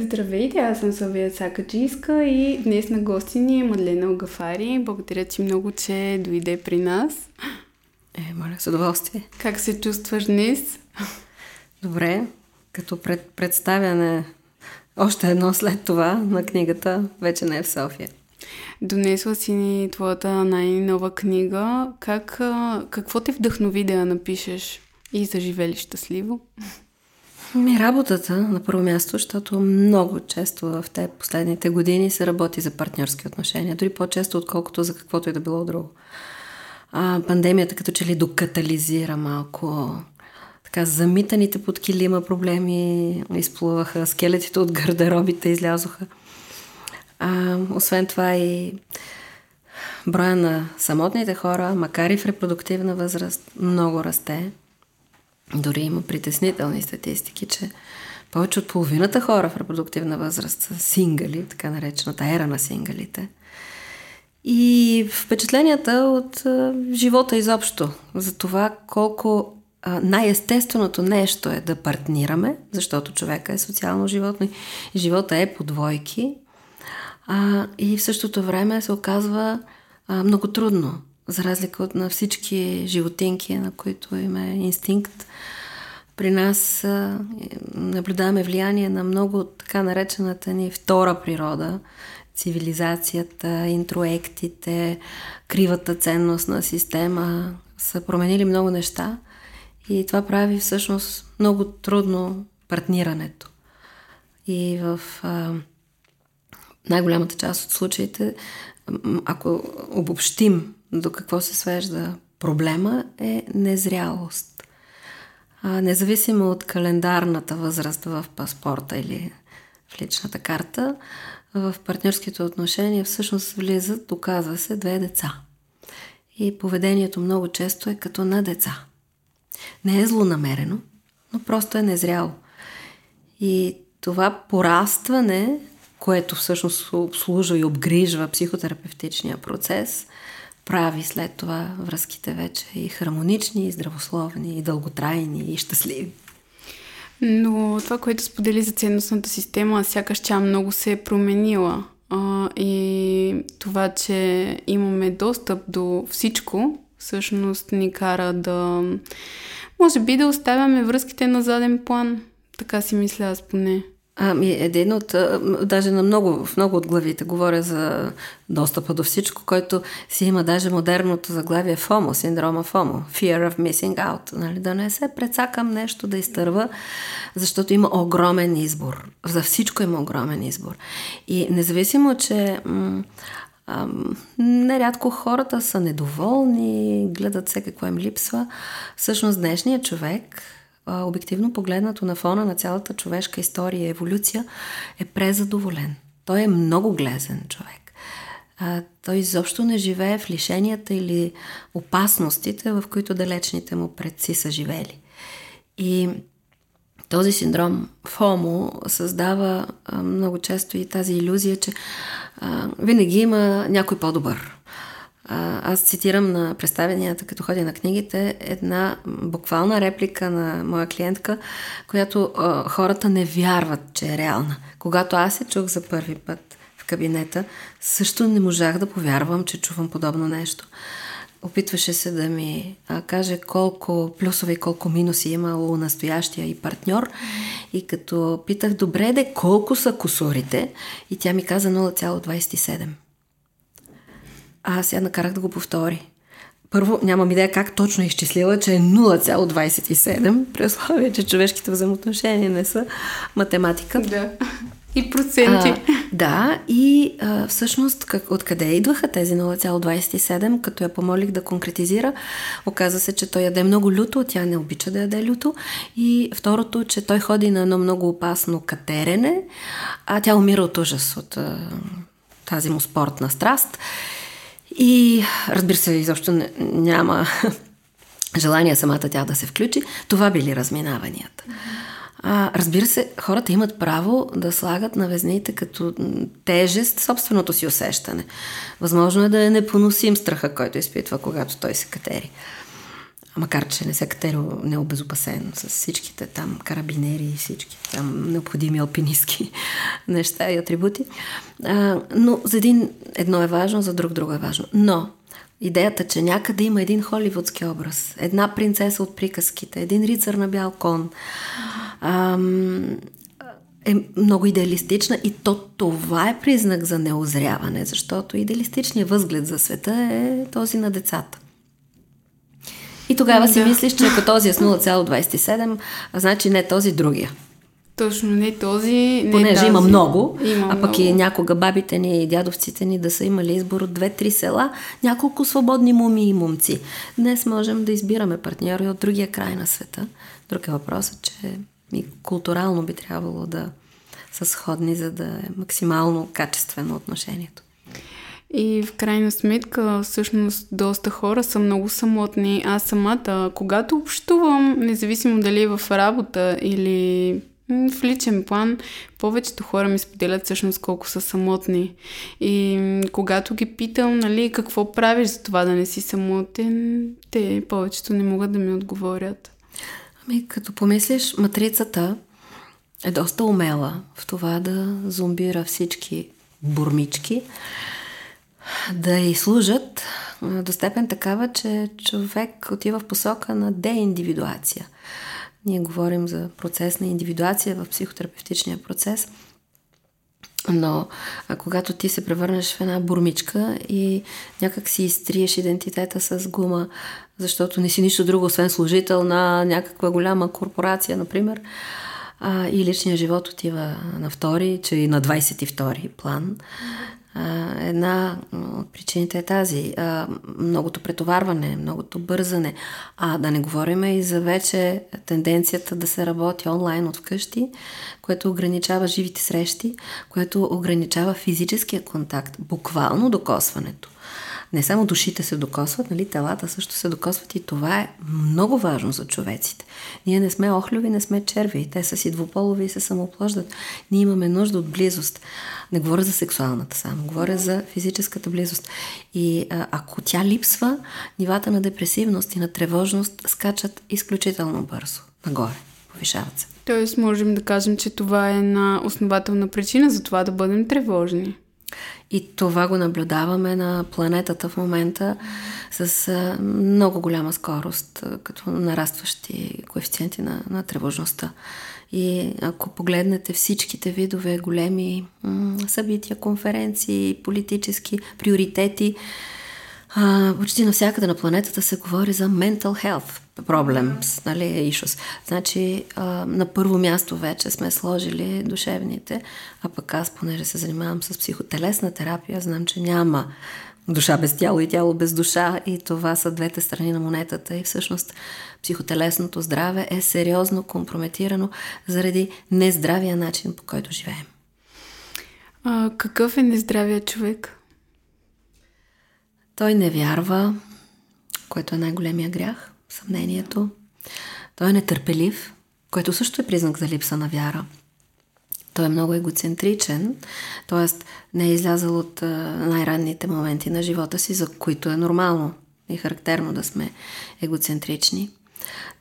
Здравейте, аз съм София Сакаджийска и днес на гости ни е Мадлена Огафари. Благодаря ти много, че дойде при нас. Е, моля, с удоволствие. Как се чувстваш днес? Добре, като пред, представяне още едно след това на книгата вече не е в София. Донесла си ни твоята най-нова книга. Как, какво те вдъхнови да я напишеш и заживели щастливо? Ми работата на първо място, защото много често в те последните години се работи за партньорски отношения, дори по-често, отколкото за каквото и да било друго. А, пандемията като че ли докатализира малко така замитаните под килима проблеми, изплуваха, скелетите от гардеробите излязоха. А, освен това и броя на самотните хора, макар и в репродуктивна възраст, много расте. Дори има притеснителни статистики, че повече от половината хора в репродуктивна възраст са сингали, така наречената ера на сингалите. И впечатленията от а, живота изобщо, за това колко най-естественото нещо е да партнираме, защото човека е социално животно и живота е по двойки. А, и в същото време се оказва а, много трудно за разлика от на всички животинки, на които има инстинкт. При нас а, наблюдаваме влияние на много така наречената ни втора природа, цивилизацията, интроектите, кривата ценностна система са променили много неща и това прави всъщност много трудно партнирането. И в а, най-голямата част от случаите, ако обобщим до какво се свежда проблема е незрялост. А, независимо от календарната възраст в паспорта или в личната карта, в партньорските отношения всъщност влизат, доказва се, две деца. И поведението много често е като на деца. Не е злонамерено, но просто е незряло. И това порастване, което всъщност обслужва и обгрижва психотерапевтичния процес – прави след това връзките вече и хармонични, и здравословни, и дълготрайни, и щастливи. Но това, което сподели за ценностната система, сякаш тя много се е променила. А, и това, че имаме достъп до всичко, всъщност ни кара да... Може би да оставяме връзките на заден план. Така си мисля аз поне. Ами, един от, даже на много, в много от главите говоря за достъпа до всичко, който си има даже модерното заглавие FOMO, синдрома FOMO, Fear of Missing Out, нали? да не се прецакам нещо да изтърва, защото има огромен избор. За всичко има огромен избор. И независимо, че м- Ам, нерядко хората са недоволни, гледат се какво им липсва. Всъщност днешният човек обективно погледнато на фона на цялата човешка история и еволюция, е презадоволен. Той е много глезен човек. А, той изобщо не живее в лишенията или опасностите, в които далечните му предци са живели. И този синдром ФОМО създава а, много често и тази иллюзия, че а, винаги има някой по-добър. Аз цитирам на представенията, като ходя на книгите, една буквална реплика на моя клиентка, която а, хората не вярват, че е реална. Когато аз се чух за първи път в кабинета, също не можах да повярвам, че чувам подобно нещо. Опитваше се да ми а, каже колко плюсове и колко минуси има у настоящия и партньор. И като питах, добре де, колко са косурите? И тя ми каза 0,27. А сега накарах да го повтори. Първо, нямам идея как точно е изчислила, че е 0,27, при условие, че човешките взаимоотношения не са математика. Да. И проценти. А, да, и а, всъщност как, откъде идваха тези 0,27, като я помолих да конкретизира, оказа се, че той яде много люто, тя не обича да яде люто. И второто, че той ходи на едно много опасно катерене, а тя умира от ужас от а, тази му спортна страст. И разбира се, изобщо няма желание самата тя да се включи. Това били разминаванията. А, разбира се, хората имат право да слагат на везните като тежест собственото си усещане. Възможно е да е непоносим страха, който изпитва, когато той се катери. Макар че не се катерил необезопасен с всичките там карабинери и всички там необходими алпинистки неща и атрибути. А, но за един едно е важно, за друг друго е важно. Но идеята, че някъде има един холивудски образ, една принцеса от приказките, един рицар на бял кон, ам, е много идеалистична и то това е признак за неозряване, защото идеалистичният възглед за света е този на децата. И тогава да. си мислиш, че ако този е с 0,27, значи не този другия. Точно, не този, не Понеже тази. има много, има а пък много. и някога бабите ни и дядовците ни да са имали избор от две-три села, няколко свободни моми и момци. Днес можем да избираме партньори от другия край на света. Друг е въпросът, че и културално би трябвало да са сходни, за да е максимално качествено отношението. И в крайна сметка, всъщност, доста хора са много самотни. Аз самата, когато общувам, независимо дали е в работа или в личен план, повечето хора ми споделят всъщност колко са самотни. И когато ги питам, нали, какво правиш за това да не си самотен, те повечето не могат да ми отговорят. Ами, като помислиш, матрицата е доста умела в това да зомбира всички бурмички, да й служат до степен такава, че човек отива в посока на деиндивидуация. Ние говорим за процес на индивидуация в психотерапевтичния процес, но а когато ти се превърнеш в една бурмичка и някак си изтриеш идентитета с гума, защото не си нищо друго, освен служител на някаква голяма корпорация, например, а, и личният живот отива на втори, че и на 22 план. Една от причините е тази. Многото претоварване, многото бързане. А да не говорим и за вече тенденцията да се работи онлайн от вкъщи, което ограничава живите срещи, което ограничава физическия контакт, буквално докосването. Не само душите се докосват, нали, телата също се докосват и това е много важно за човеците. Ние не сме охлюви, не сме черви. Те са си двуполови и се самооплождат. Ние имаме нужда от близост. Не говоря за сексуалната само, говоря за физическата близост. И а, ако тя липсва, нивата на депресивност и на тревожност скачат изключително бързо. Нагоре. Повишават се. Тоест, можем да кажем, че това е една основателна причина за това да бъдем тревожни. И това го наблюдаваме на планетата в момента с много голяма скорост, като нарастващи коефициенти на, на тревожността. И ако погледнете всичките видове големи събития, конференции, политически приоритети, а, почти навсякъде на планетата се говори за mental health problems, нали, issues. Значи а, на първо място вече сме сложили душевните, а пък аз, понеже се занимавам с психотелесна терапия, знам, че няма душа без тяло и тяло без душа и това са двете страни на монетата и всъщност психотелесното здраве е сериозно компрометирано заради нездравия начин, по който живеем. А, какъв е нездравия човек? Той не вярва, което е най-големия грях, съмнението. Той е нетърпелив, което също е признак за липса на вяра. Той е много егоцентричен, т.е. не е излязъл от най-ранните моменти на живота си, за които е нормално и характерно да сме егоцентрични.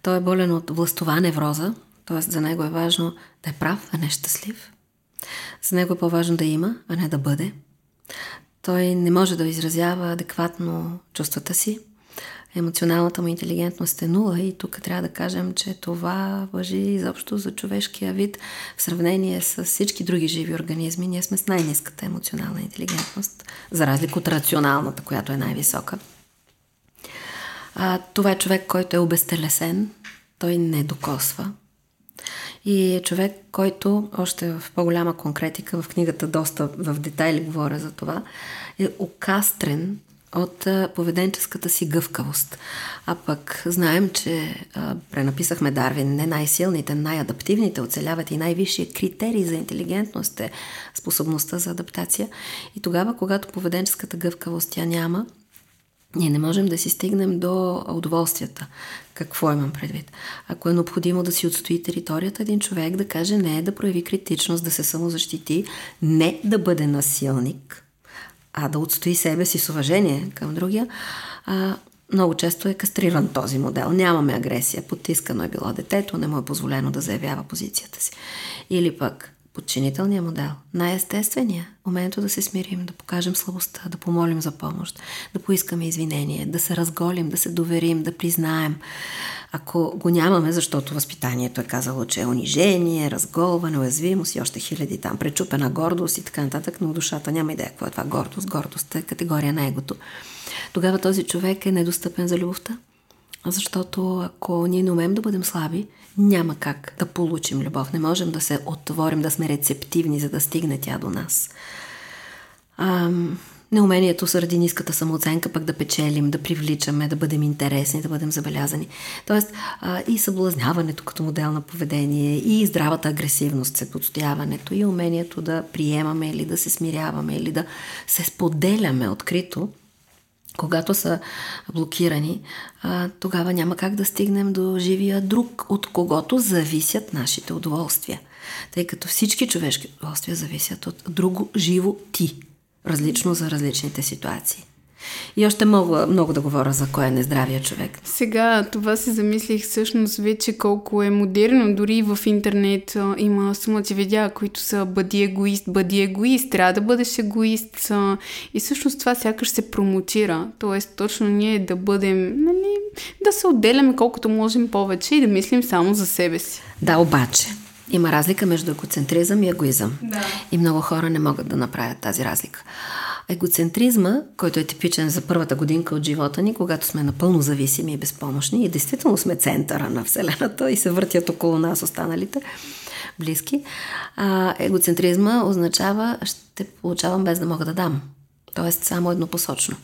Той е болен от властова невроза, т.е. за него е важно да е прав, а не щастлив. За него е по-важно да има, а не да бъде. Той не може да изразява адекватно чувствата си. Емоционалната му интелигентност е нула и тук трябва да кажем, че това въжи изобщо за човешкия вид в сравнение с всички други живи организми. Ние сме с най-низката емоционална интелигентност, за разлика от рационалната, която е най-висока. А, това е човек, който е обезтелесен, той не докосва. И е човек, който, още в по-голяма конкретика, в книгата доста в детайли говоря за това, е окастрен от поведенческата си гъвкавост. А пък знаем, че а, пренаписахме Дарвин, не най-силните, най-адаптивните оцеляват и най-висшия критерий за интелигентност е способността за адаптация. И тогава, когато поведенческата гъвкавост тя няма, ние не можем да си стигнем до удоволствията. Какво имам предвид? Ако е необходимо да си отстои територията, един човек да каже не, да прояви критичност, да се самозащити, не да бъде насилник, а да отстои себе си с уважение към другия, а, много често е кастриран този модел. Нямаме агресия, потискано е било детето, не му е позволено да заявява позицията си. Или пък подчинителния модел, най-естествения, умението да се смирим, да покажем слабостта, да помолим за помощ, да поискаме извинение, да се разголим, да се доверим, да признаем. Ако го нямаме, защото възпитанието е казало, че е унижение, разголване, уязвимост и още хиляди там, пречупена гордост и така нататък, но душата няма идея какво е това гордост. Гордост е категория на егото. Тогава този човек е недостъпен за любовта. Защото ако ние не умеем да бъдем слаби, няма как да получим любов. Не можем да се отворим, да сме рецептивни, за да стигне тя до нас. Ам, неумението заради ниската самооценка пък да печелим, да привличаме, да бъдем интересни, да бъдем забелязани. Тоест а, и съблазняването като модел на поведение, и здравата агресивност, съпостояването, и умението да приемаме или да се смиряваме, или да се споделяме открито – когато са блокирани, тогава няма как да стигнем до живия друг, от когото зависят нашите удоволствия. Тъй като всички човешки удоволствия зависят от друго живо ти, различно за различните ситуации. И още мога много да говоря за кой е нездравия човек. Сега това се замислих всъщност вече колко е модерно. Дори в интернет а, има сумати видеа, които са бъди егоист, бъди егоист, трябва да бъдеш егоист. А, и всъщност това сякаш се промотира. Тоест точно ние да бъдем, нали, да се отделяме колкото можем повече и да мислим само за себе си. Да, обаче. Има разлика между егоцентризъм и егоизъм. Да. И много хора не могат да направят тази разлика. Егоцентризма, който е типичен за първата годинка от живота ни, когато сме напълно зависими и безпомощни и действително сме центъра на Вселената и се въртят около нас останалите близки, а, егоцентризма означава ще получавам без да мога да дам. Тоест само еднопосочно.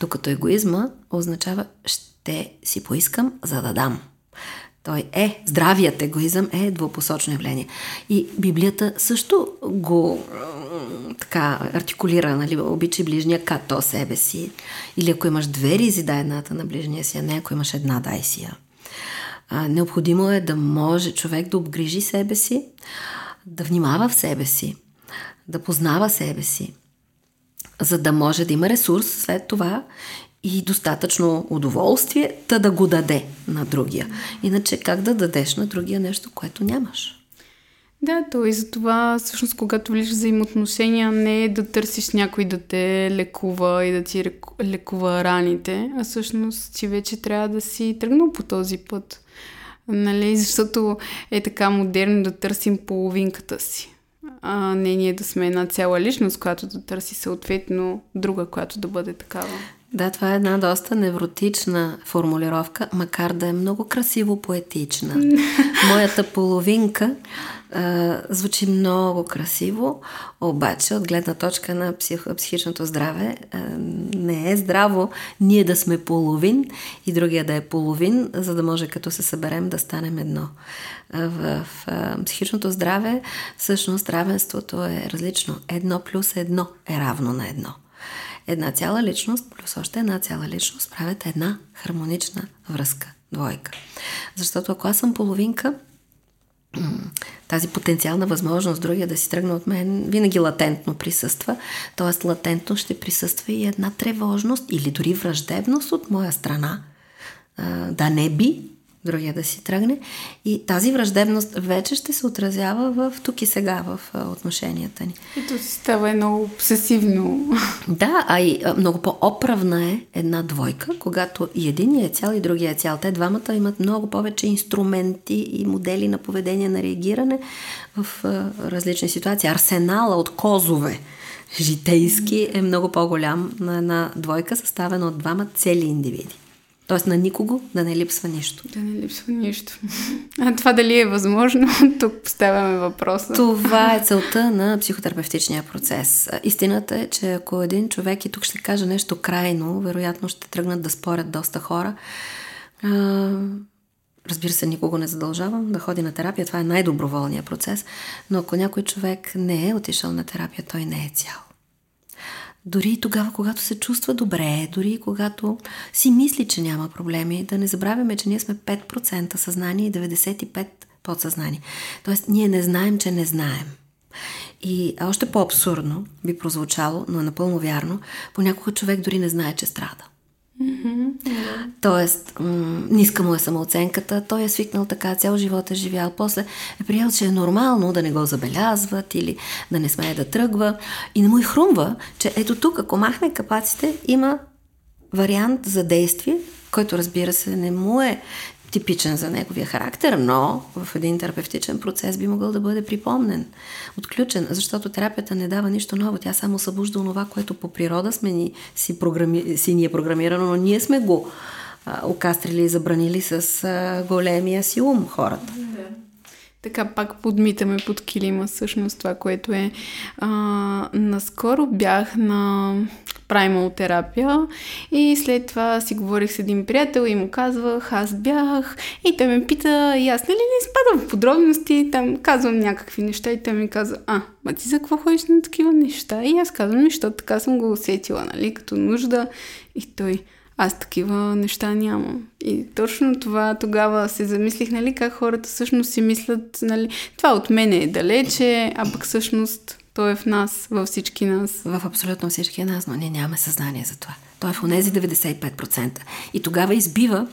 Докато егоизма означава ще си поискам, за да дам. Той е, здравият егоизъм е двупосочно явление. И Библията също го така артикулира, нали, обичай ближния като себе си. Или ако имаш две ризи, дай едната на ближния си, а не ако имаш една, дай си я. А, необходимо е да може човек да обгрижи себе си, да внимава в себе си, да познава себе си, за да може да има ресурс след това и достатъчно удоволствие, та да го даде на другия. Иначе как да дадеш на другия нещо, което нямаш? Да, то и за това, всъщност, когато влизаш взаимоотношения, не е да търсиш някой да те лекува и да ти лекува раните, а всъщност ти вече трябва да си тръгнал по този път. Нали? Защото е така модерно да търсим половинката си. А не ние да сме една цяла личност, която да търси съответно друга, която да бъде такава. Да, това е една доста невротична формулировка, макар да е много красиво поетична. Моята половинка а, звучи много красиво, обаче от гледна точка на псих, психичното здраве а, не е здраво ние да сме половин и другия да е половин, за да може като се съберем да станем едно. А, в, в а, психичното здраве всъщност равенството е различно. Едно плюс едно е равно на едно една цяла личност плюс още една цяла личност правят една хармонична връзка, двойка. Защото ако аз съм половинка, тази потенциална възможност другия да си тръгне от мен винаги латентно присъства. Т.е. латентно ще присъства и една тревожност или дори враждебност от моя страна. Да не би другия да си тръгне. И тази враждебност вече ще се отразява в тук и сега в отношенията ни. И то става едно обсесивно. Да, а и много по-оправна е една двойка, когато и един е цял, и другия е цял. Те двамата имат много повече инструменти и модели на поведение, на реагиране в различни ситуации. Арсенала от козове житейски е много по-голям на една двойка, съставена от двама цели индивиди. Тоест на никого да не липсва нищо. Да не липсва нищо. А това дали е възможно, тук поставяме въпроса. Това е целта на психотерапевтичния процес. Истината е, че ако един човек, и тук ще кажа нещо крайно, вероятно ще тръгнат да спорят доста хора, а, разбира се, никого не задължавам да ходи на терапия, това е най-доброволният процес, но ако някой човек не е отишъл на терапия, той не е цял. Дори и тогава, когато се чувства добре, дори и когато си мисли, че няма проблеми, да не забравяме, че ние сме 5% съзнание и 95% подсъзнание. Тоест, ние не знаем, че не знаем. И още по-абсурдно би прозвучало, но е напълно вярно, понякога човек дори не знае, че страда. Mm-hmm. Тоест, м- ниска му е самооценката, той е свикнал така, цял живот е живял. После е приел, че е нормално да не го забелязват или да не смее да тръгва. И не му и хрумва, че ето тук, ако махне капаците, има вариант за действие, който разбира се не му е типичен за неговия характер, но в един терапевтичен процес би могъл да бъде припомнен, отключен, защото терапията не дава нищо ново, тя само събужда това, което по природа сме ни, си, програми, си ни е програмирано, но ние сме го а, окастрили и забранили с а, големия си ум хората. Така пак подмитаме под килима всъщност това, което е. А, наскоро бях на Primal терапия и след това си говорих с един приятел и му казвах, аз бях и той ме пита, и аз нали не спадам в подробности, там казвам някакви неща и той ми каза, а, ма ти за какво ходиш на такива неща? И аз казвам, защото така съм го усетила, нали, като нужда и той, аз такива неща нямам. И точно това тогава се замислих, нали, как хората всъщност си мислят, нали, това от мен е далече, а пък всъщност той е в нас, във всички нас. В абсолютно всички нас, но ние нямаме съзнание за това. Той е в тези 95%. И тогава избива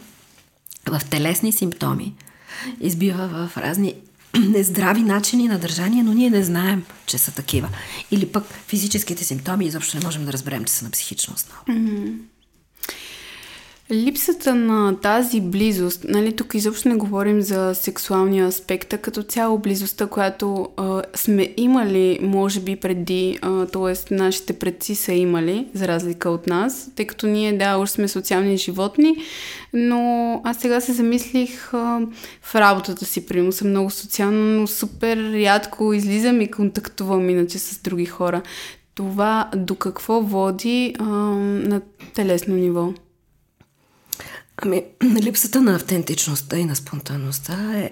в телесни симптоми, избива в разни нездрави начини на държание, но ние не знаем, че са такива. Или пък физическите симптоми изобщо не можем да разберем, че са на психична основа. Mm-hmm. Липсата на тази близост, нали, тук изобщо не говорим за сексуалния аспект, а като цяло близостта, която а, сме имали, може би преди, т.е. нашите предци са имали, за разлика от нас, тъй като ние, да, уж сме социални животни, но аз сега се замислих а, в работата си, примерно съм много социална, но супер рядко излизам и контактувам иначе с други хора. Това до какво води а, на телесно ниво? Ами, липсата на автентичността и на спонтанността е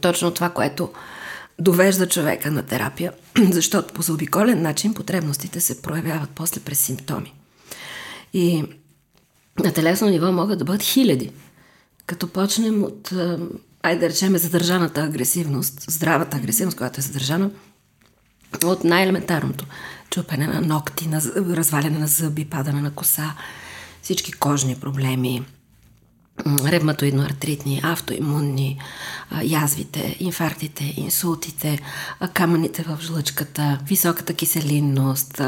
точно това, което довежда човека на терапия, защото по заобиколен начин потребностите се проявяват после през симптоми. И на телесно ниво могат да бъдат хиляди. Като почнем от, айде да речем, задържаната агресивност, здравата агресивност, която е задържана, от най-елементарното. Чупене на ногти, на разваляне на зъби, падане на коса, всички кожни проблеми, ревматоидно-артритни, автоимунни, язвите, инфарктите, инсултите, камъните в жлъчката, високата киселинност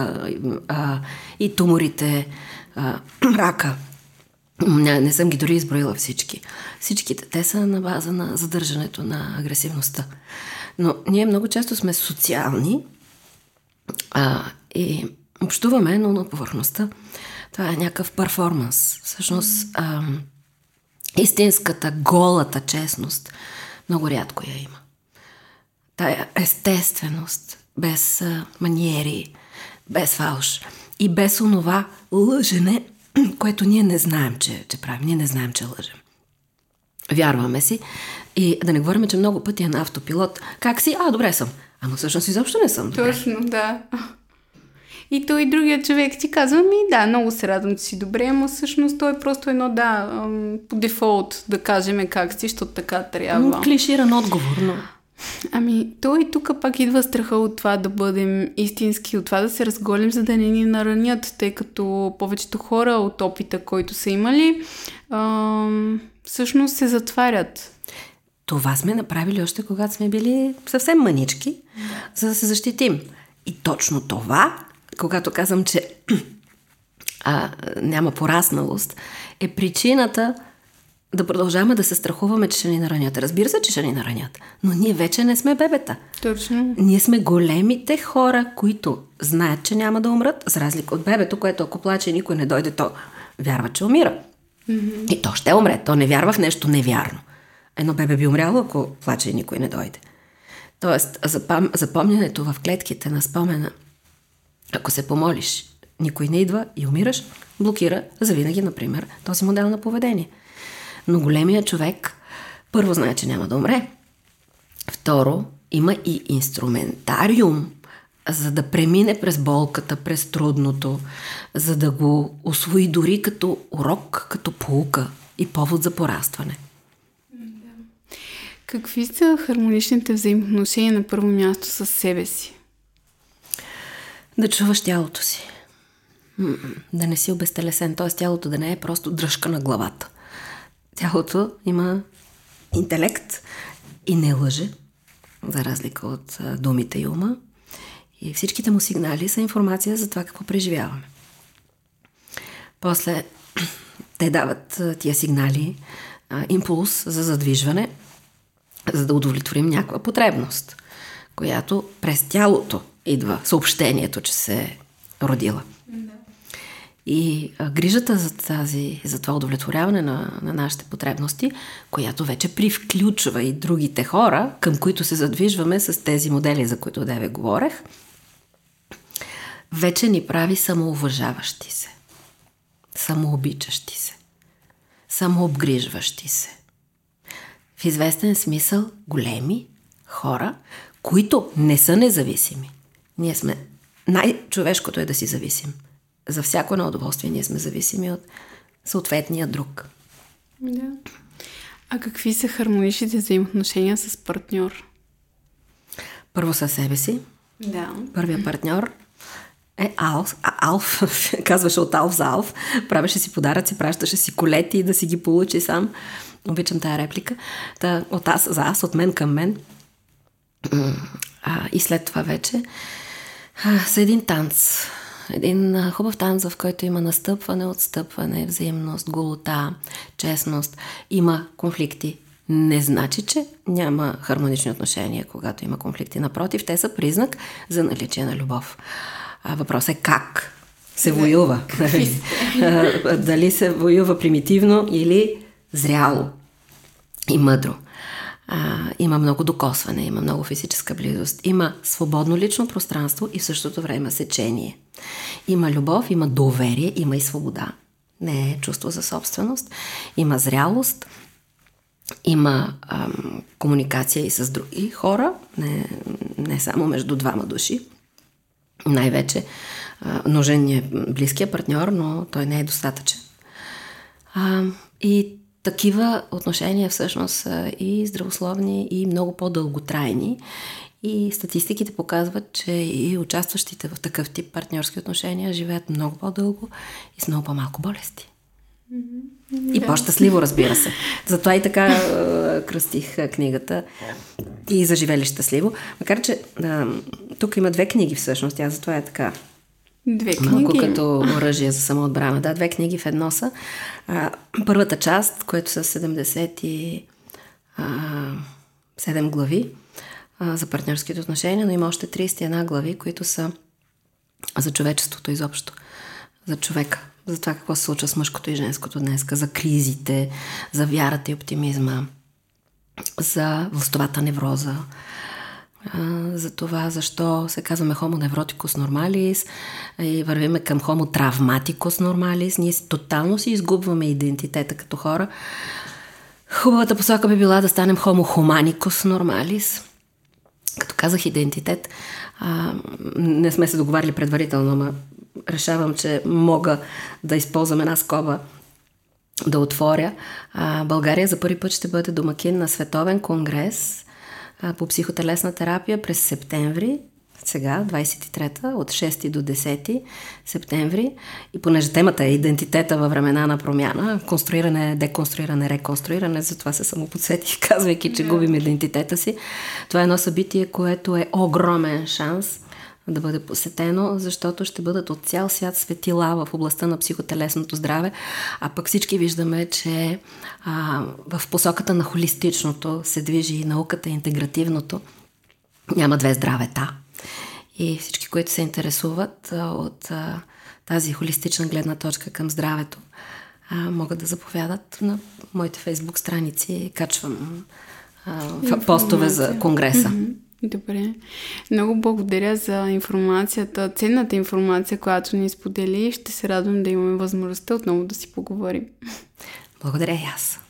и туморите, рака. Не, не съм ги дори изброила всички. Всичките те са на база на задържането на агресивността. Но ние много често сме социални а, и общуваме, но на повърхността това е някакъв перформанс. Всъщност, а, истинската, голата честност много рядко я има. Тая естественост, без а, маниери, без фалш и без онова лъжене, което ние не знаем, че, че правим. Ние не знаем, че лъжем. Вярваме си и да не говорим, че много пъти е на автопилот. Как си? А, добре съм. Ама всъщност изобщо не съм добре. Точно, да. И той другият човек ти казва, ми да, много се радвам, че си добре, но всъщност той е просто едно да, по дефолт да кажем как си, защото така трябва. Клиширан отговор, но... Ами, той тук пак идва страха от това да бъдем истински, от това да се разголим, за да не ни наранят, тъй като повечето хора от опита, който са имали, ам, всъщност се затварят. Това сме направили още когато сме били съвсем мънички, за да се защитим. И точно това когато казвам, че а, няма порасналост, е причината да продължаваме да се страхуваме, че ще ни наранят. Разбира се, че ще ни наранят, но ние вече не сме бебета. Точно. Ние сме големите хора, които знаят, че няма да умрат, за разлика от бебето, което ако плаче никой не дойде, то вярва, че умира. Mm-hmm. И то ще умре. То не вярва в нещо невярно. Едно бебе би умряло, ако плаче и никой не дойде. Тоест, запом... запомнянето в клетките на спомена – ако се помолиш, никой не идва и умираш, блокира завинаги, например, този модел на поведение. Но големия човек първо знае, че няма да умре. Второ, има и инструментариум, за да премине през болката, през трудното, за да го освои дори като урок, като полука и повод за порастване. Какви са хармоничните взаимоотношения на първо място с себе си? Да чуваш тялото си. да не си обезтелесен, т.е. тялото да не е просто дръжка на главата. Тялото има интелект и не лъже, за разлика от думите и ума. И всичките му сигнали са информация за това какво преживяваме. После те дават тия сигнали, импулс за задвижване, за да удовлетворим някаква потребност, която през тялото идва съобщението, че се е родила. И а, грижата за, тази, за това удовлетворяване на, на нашите потребности, която вече привключва и другите хора, към които се задвижваме с тези модели, за които деве говорех, вече ни прави самоуважаващи се, самообичащи се, самообгрижващи се. В известен смисъл големи хора, които не са независими. Ние сме... Най-човешкото е да си зависим – за всяко едно удоволствие ние сме зависими от съответния друг. Да. А какви са хармоничните взаимоотношения с партньор? Първо със себе си. Да. Първия партньор е Алф, а, Алф, казваше от Алф за Алф, правеше си подаръци, пращаше си колети да си ги получи сам. Обичам тая реплика. Та, от аз за аз, от мен към мен. А, и след това вече са един танц един хубав танц, в който има настъпване, отстъпване, взаимност, голота, честност. Има конфликти. Не значи, че няма хармонични отношения, когато има конфликти. Напротив, те са признак за наличие на любов. А въпросът е как се воюва. Дали се воюва примитивно или зряло и мъдро. А, има много докосване, има много физическа близост, има свободно лично пространство и в същото време сечение. Има любов, има доверие, има и свобода. Не е чувство за собственост. Има зрялост, има ам, комуникация и с други хора, не, не само между двама души. Най-вече а, нужен е близкия партньор, но той не е достатъчен. А, и такива отношения всъщност са и здравословни, и много по-дълготрайни. И статистиките показват, че и участващите в такъв тип партньорски отношения живеят много по-дълго и с много по-малко болести. Mm-hmm. И по-щастливо, разбира се. Затова и така кръстих книгата и заживели щастливо. Макар, че а, тук има две книги всъщност, тя затова е така Две книги. Малко като оръжие за самоотбрана. Да, две книги в едно са. А, първата част, което са 77 глави а, за партньорските отношения, но има още 31 глави, които са за човечеството изобщо. За човека. За това какво се случва с мъжкото и женското днес, за кризите, за вярата и оптимизма, за властовата невроза, за това защо се казваме Homo nevroticus normalis и вървиме към Homo traumaticus normalis. Ние тотално си изгубваме идентитета като хора. Хубавата посока би била да станем Homo humanicus normalis. Като казах идентитет, а, не сме се договарили предварително, но решавам, че мога да използвам една скоба да отворя. А, България за първи път ще бъде домакин на Световен конгрес по психотелесна терапия през септември, сега, 23-та, от 6 до 10 септември. И понеже темата е идентитета във времена на промяна, конструиране, деконструиране, реконструиране, затова се самоподсетих, казвайки, че губим идентитета си. Това е едно събитие, което е огромен шанс да бъде посетено, защото ще бъдат от цял свят светила в областта на психотелесното здраве, а пък всички виждаме, че а, в посоката на холистичното се движи и науката, и интегративното. Няма две здравета. И всички, които се интересуват а, от а, тази холистична гледна точка към здравето, а, могат да заповядат на моите фейсбук страници. Качвам а, постове за конгреса. Mm-hmm. Добре. Много благодаря за информацията, ценната информация, която ни сподели. Ще се радвам да имаме възможността отново да си поговорим. Благодаря и аз.